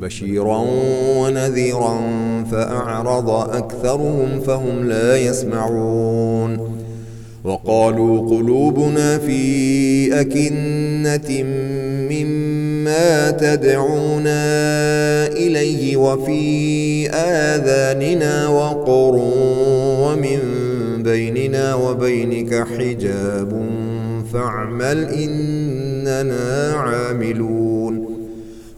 بشيرا ونذيرا فأعرض أكثرهم فهم لا يسمعون وقالوا قلوبنا في أكنة مما تدعونا إليه وفي آذاننا وقر ومن بيننا وبينك حجاب فاعمل إننا عاملون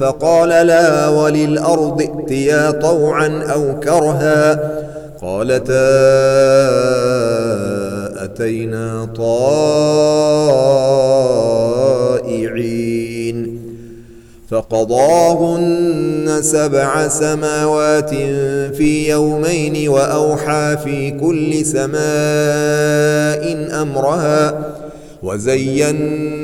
فقال لها وللأرض ائتيا طوعا أو كرها قالتا أتينا طائعين فقضاهن سبع سماوات في يومين وأوحى في كل سماء أمرها وزينا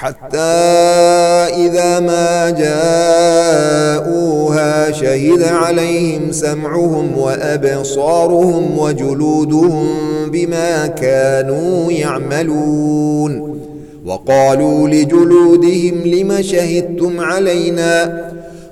حتى إذا ما جاءوها شهد عليهم سمعهم وأبصارهم وجلودهم بما كانوا يعملون. وقالوا لجلودهم لم شهدتم علينا؟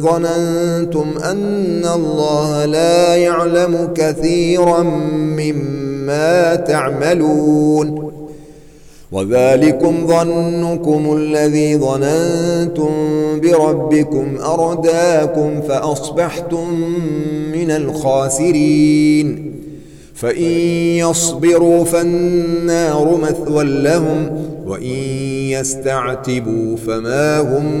ظننتم أن الله لا يعلم كثيرا مما تعملون. وذلكم ظنكم الذي ظننتم بربكم أرداكم فأصبحتم من الخاسرين. فإن يصبروا فالنار مثوى لهم وإن يستعتبوا فما هم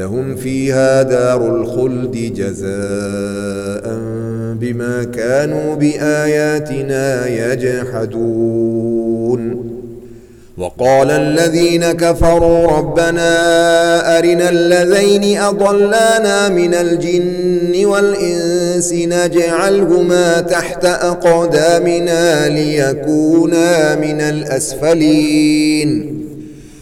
لهم فيها دار الخلد جزاء بما كانوا بآياتنا يجحدون. وقال الذين كفروا ربنا أرنا الذين أضلانا من الجن والإنس نجعلهما تحت أقدامنا ليكونا من الأسفلين.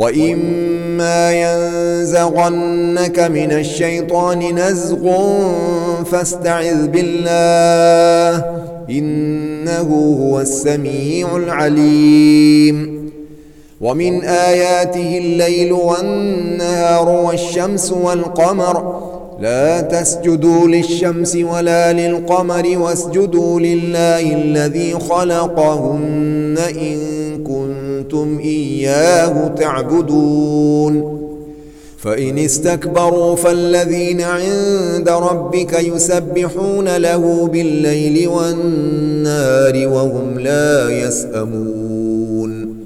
وإما ينزغنك من الشيطان نزغ فاستعذ بالله إنه هو السميع العليم. ومن آياته الليل والنهار والشمس والقمر لا تسجدوا للشمس ولا للقمر واسجدوا لله الذي خلقهن إن كنتم إياه تعبدون. فإن استكبروا فالذين عند ربك يسبحون له بالليل والنار وهم لا يسأمون.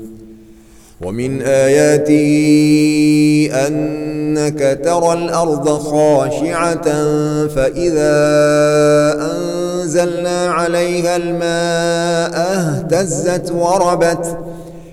ومن آياته أنك ترى الأرض خاشعة فإذا أنزلنا عليها الماء اهتزت وربت.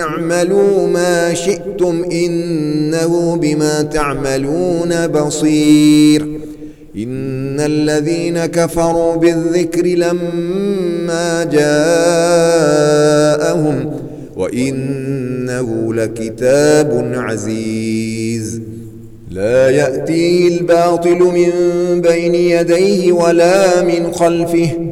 اعملوا ما شئتم إنه بما تعملون بصير. إن الذين كفروا بالذكر لما جاءهم وإنه لكتاب عزيز. لا يأتيه الباطل من بين يديه ولا من خلفه.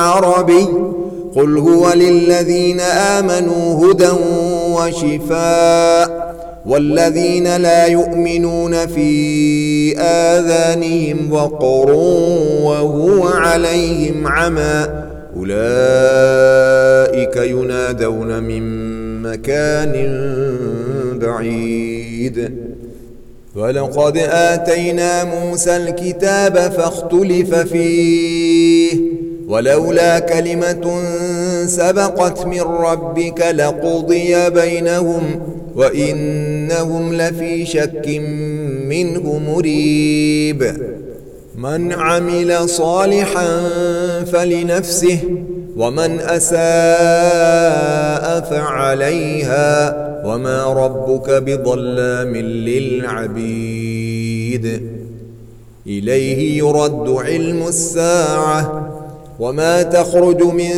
وعربي قل هو للذين آمنوا هدى وشفاء والذين لا يؤمنون في آذانهم وقر وهو عليهم عمى أولئك ينادون من مكان بعيد ولقد آتينا موسى الكتاب فاختلف فيه ولولا كلمة سبقت من ربك لقضي بينهم وإنهم لفي شك منه مريب. من عمل صالحا فلنفسه ومن أساء فعليها وما ربك بظلام للعبيد. إليه يرد علم الساعة وما تخرج من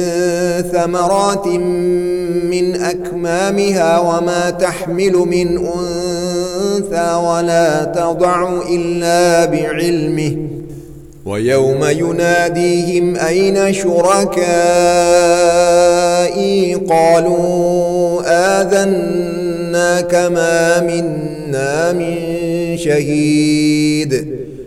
ثمرات من أكمامها وما تحمل من أنثى ولا تضع إلا بعلمه. ويوم يناديهم أين شركائي؟ قالوا آذنا كما منا من شهيد.